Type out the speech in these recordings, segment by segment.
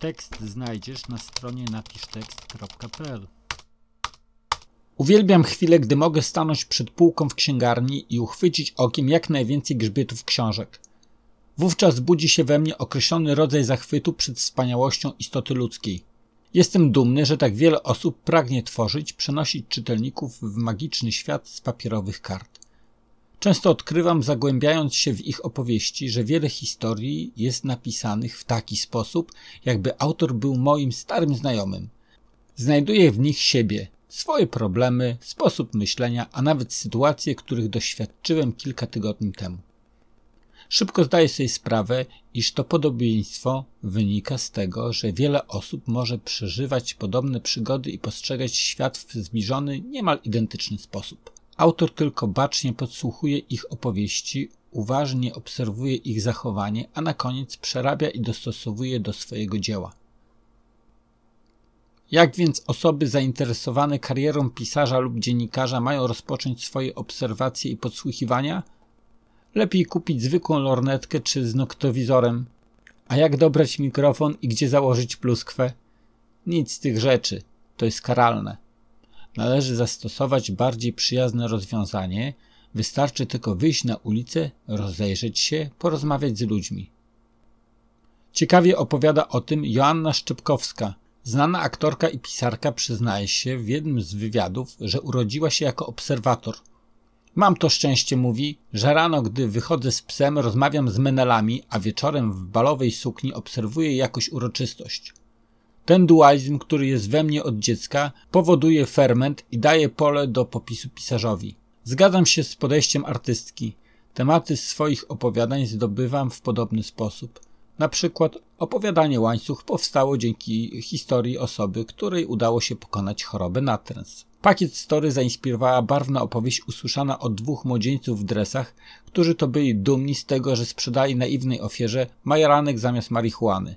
Tekst znajdziesz na stronie napisztekst.pl. Uwielbiam chwilę, gdy mogę stanąć przed półką w księgarni i uchwycić okiem jak najwięcej grzbietów książek. Wówczas budzi się we mnie określony rodzaj zachwytu przed wspaniałością istoty ludzkiej. Jestem dumny, że tak wiele osób pragnie tworzyć, przenosić czytelników w magiczny świat z papierowych kart. Często odkrywam, zagłębiając się w ich opowieści, że wiele historii jest napisanych w taki sposób, jakby autor był moim starym znajomym. Znajduję w nich siebie, swoje problemy, sposób myślenia, a nawet sytuacje, których doświadczyłem kilka tygodni temu. Szybko zdaję sobie sprawę, iż to podobieństwo wynika z tego, że wiele osób może przeżywać podobne przygody i postrzegać świat w zbliżony, niemal identyczny sposób. Autor tylko bacznie podsłuchuje ich opowieści, uważnie obserwuje ich zachowanie, a na koniec przerabia i dostosowuje do swojego dzieła. Jak więc osoby zainteresowane karierą pisarza lub dziennikarza mają rozpocząć swoje obserwacje i podsłuchiwania? Lepiej kupić zwykłą lornetkę czy z noktowizorem. A jak dobrać mikrofon i gdzie założyć pluskwę? Nic z tych rzeczy. To jest karalne. Należy zastosować bardziej przyjazne rozwiązanie. Wystarczy tylko wyjść na ulicę, rozejrzeć się, porozmawiać z ludźmi. Ciekawie opowiada o tym Joanna Szczepkowska. Znana aktorka i pisarka przyznaje się w jednym z wywiadów, że urodziła się jako obserwator – Mam to szczęście, mówi, że rano, gdy wychodzę z psem, rozmawiam z menelami, a wieczorem w balowej sukni obserwuję jakąś uroczystość. Ten dualizm, który jest we mnie od dziecka, powoduje ferment i daje pole do popisu pisarzowi. Zgadzam się z podejściem artystki. Tematy swoich opowiadań zdobywam w podobny sposób. Na przykład opowiadanie łańcuch powstało dzięki historii osoby, której udało się pokonać chorobę natręs. Pakiet Story zainspirowała barwna opowieść usłyszana od dwóch młodzieńców w dresach, którzy to byli dumni z tego, że sprzedali naiwnej ofierze majeranek zamiast marihuany.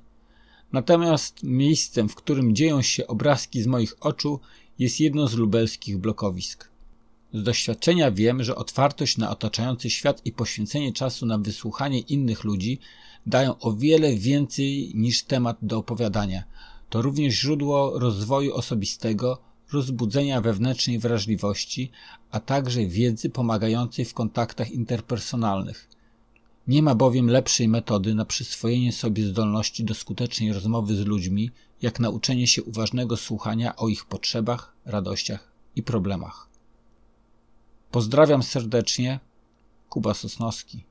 Natomiast miejscem, w którym dzieją się obrazki z moich oczu, jest jedno z lubelskich blokowisk. Z doświadczenia wiem, że otwartość na otaczający świat i poświęcenie czasu na wysłuchanie innych ludzi dają o wiele więcej niż temat do opowiadania. To również źródło rozwoju osobistego, rozbudzenia wewnętrznej wrażliwości, a także wiedzy pomagającej w kontaktach interpersonalnych. Nie ma bowiem lepszej metody na przyswojenie sobie zdolności do skutecznej rozmowy z ludźmi, jak nauczenie się uważnego słuchania o ich potrzebach, radościach i problemach. Pozdrawiam serdecznie, Kuba Sosnowski.